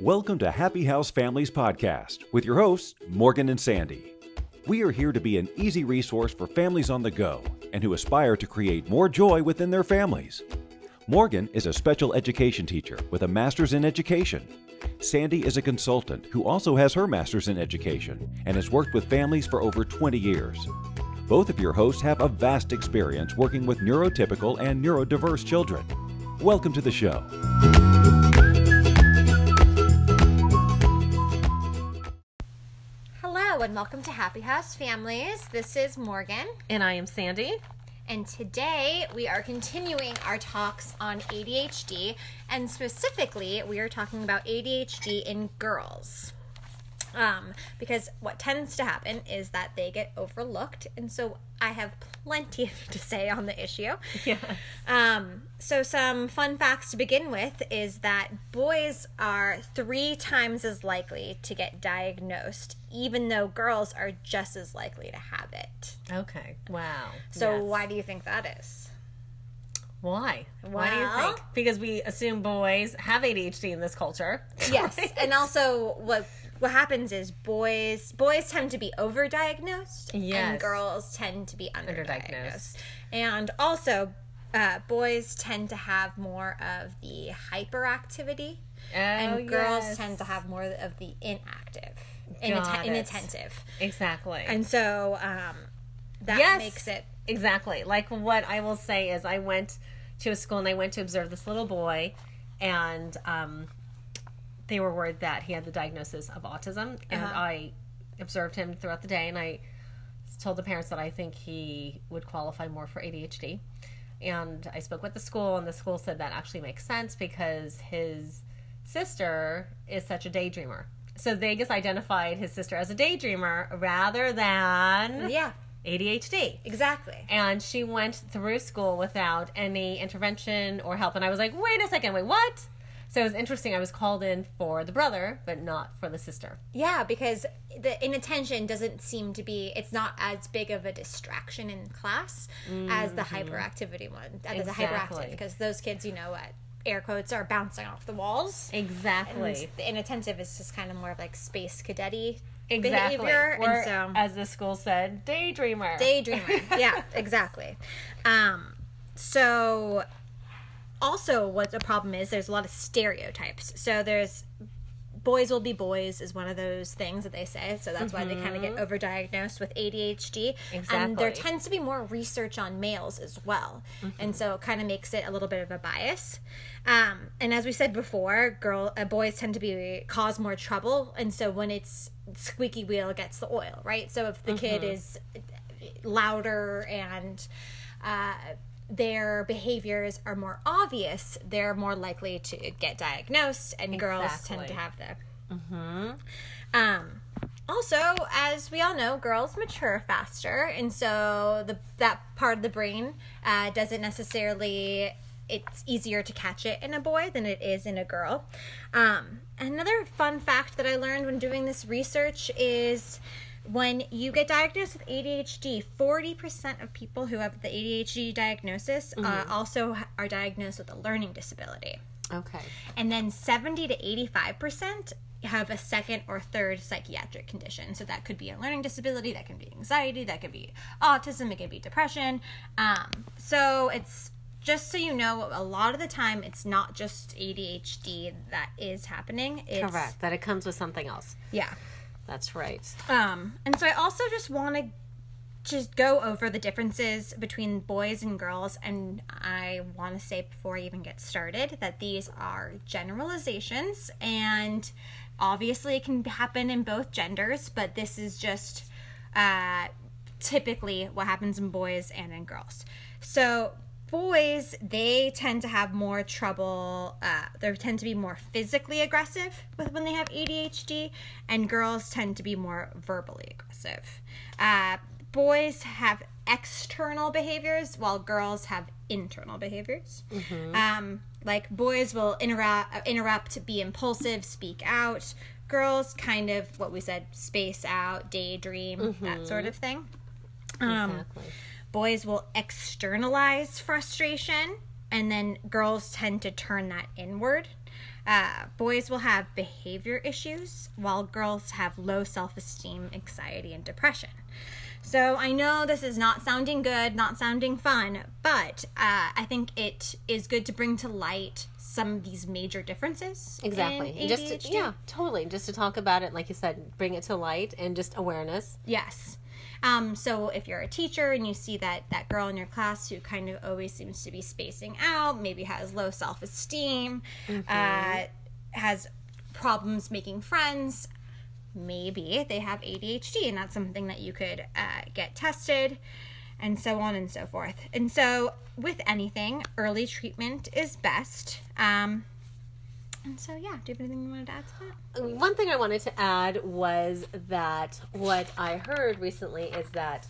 Welcome to Happy House Families Podcast with your hosts, Morgan and Sandy. We are here to be an easy resource for families on the go and who aspire to create more joy within their families. Morgan is a special education teacher with a master's in education. Sandy is a consultant who also has her master's in education and has worked with families for over 20 years. Both of your hosts have a vast experience working with neurotypical and neurodiverse children. Welcome to the show. And welcome to Happy House Families. This is Morgan, And I am Sandy. and today we are continuing our talks on ADHD, and specifically, we are talking about ADHD in girls. Um, because what tends to happen is that they get overlooked, and so I have plenty to say on the issue. Yeah. Um, so, some fun facts to begin with is that boys are three times as likely to get diagnosed, even though girls are just as likely to have it. Okay. Wow. So, Yes. why do you think that is? Why? Why do you think? Because we assume boys have ADHD in this culture. Yes, and also what what happens is boys boys tend to be overdiagnosed, and girls tend to be underdiagnosed, Underdiagnosed. and also. Uh, boys tend to have more of the hyperactivity, and Oh, girls yes. tend to have more of the inactive, Got inatten- it. inattentive. exactly. And so um, that yes, makes it. exactly. Like what I will say is, I went to a school and I went to observe this little boy, and um, they were worried that he had the diagnosis of autism, and Uh-huh. I observed him throughout the day, and I told the parents that I think he would qualify more for ADHD. And I spoke with the school, and the school said that actually makes sense because his sister is such a daydreamer. So they just identified his sister as a daydreamer rather than Yeah, ADHD. exactly. And she went through school without any intervention or help. And I was like, wait a second, wait, what? So it was interesting. I was called in for the brother, but not for the sister. Yeah, because the inattention doesn't seem to be. It's not as big of a distraction in class as the hyperactivity one. As the hyperactive, Mm-hmm. Because those kids, you know, what air quotes are bouncing off the walls. Exactly. And the inattentive is just kind of more of like space cadetty exactly. behavior, Or, and so as the school said, daydreamer. daydreamer yeah exactly um so also what the problem is there's a lot of stereotypes. So there's boys will be boys is one of those things that they say. So that's why they kind of get overdiagnosed with adhd exactly. and there tends to be more research on males as well. And so it kind of makes it a little bit of a bias. Um, and as we said before girl uh, boys tend to be cause more trouble. And so when it's squeaky wheel gets the oil right? So if the kid is louder and uh, their behaviors are more obvious, they're more likely to get diagnosed, and girls tend to Exactly. have the. Um, also, as we all know, girls mature faster, and so the that part of the brain uh, doesn't necessarily. It's easier to catch it in a boy than it is in a girl. Um, another fun fact that I learned when doing this research is when you get diagnosed with ADHD, 40% of people who have the ADHD diagnosis uh, also are diagnosed with a learning disability. Okay. And then 70 to 85% have a second or third psychiatric condition. So that could be a learning disability, that can be anxiety, that could be autism, it could be depression. Um, so it's just so you know, a lot of the time it's not just ADHD that is happening. It's, Correct. That it comes with something else. Yeah. That's right. Um, and so I also just want to just go over the differences between boys and girls. And I want to say before I even get started that these are generalizations, and obviously it can happen in both genders, but this is just uh, typically what happens in boys and in girls. So boys they tend to have more trouble uh, they tend to be more physically aggressive with when they have adhd and girls tend to be more verbally aggressive. Uh, boys have external behaviors while girls have internal behaviors. Um, like boys will interrupt interrupt be impulsive speak out. Girls kind of what we said space out daydream that sort of thing. Um, Exactly. Boys will externalize frustration and then girls tend to turn that inward Uh, boys will have behavior issues, while girls have low self esteem, anxiety, and depression. So I know this is not sounding good, not sounding fun, but uh, I think it is good to bring to light some of these major differences. Exactly. Just to, yeah, totally. Just to talk about it, like you said, bring it to light and just awareness. Yes. Um, so if you're a teacher and you see that that girl in your class who kind of always seems to be spacing out, maybe has low self esteem, uh, has problems making friends, maybe they have ADHD, and that's something that you could uh, get tested, and so on and so forth. And so with anything, early treatment is best. Um, and so yeah, do you have anything you wanted to add to that? One thing I wanted to add was that what I heard recently is that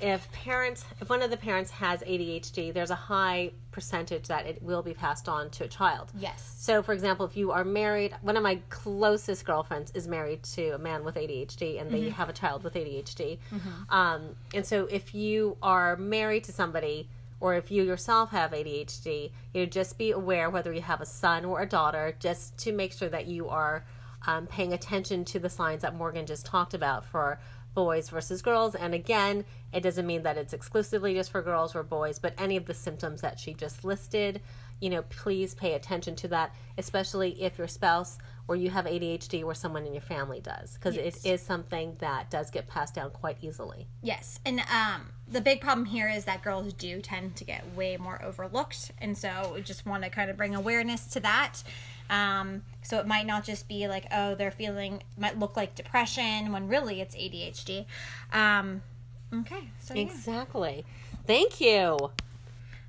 if parents, if one of the parents has ADHD, there's a high percentage that it will be passed on to a child. Yes. So, for example, if you are married, one of my closest girlfriends is married to a man with ADHD, and they have a child with ADHD. Um, and so, if you are married to somebody, or if you yourself have ADHD, you know, just be aware whether you have a son or a daughter, just to make sure that you are um, paying attention to the signs that Morgan just talked about for boys versus girls. And again, it doesn't mean that it's exclusively just for girls or boys, but any of the symptoms that she just listed, you know, please pay attention to that, especially if your spouse or you have ADHD or someone in your family does, because Yes. it is something that does get passed down quite easily. Yes, and um, the big problem here is that girls do tend to get way more overlooked, and so we just want to kind of bring awareness to that. Um, so it might not just be like, oh, they're feeling might look like depression when really it's ADHD. Um, okay, so yeah. Exactly. Thank you.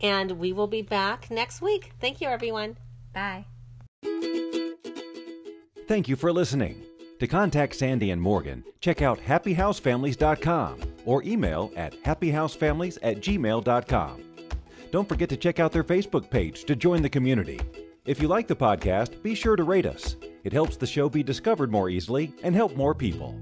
And we will be back next week. Thank you, everyone. bye. Thank you for listening. To contact Sandy and Morgan, check out happyhousefamilies.com or email at happyhousefamilies at gmail.com. Don't forget to check out their Facebook page to join the community. If you like the podcast, be sure to rate us. It helps the show be discovered more easily and help more people.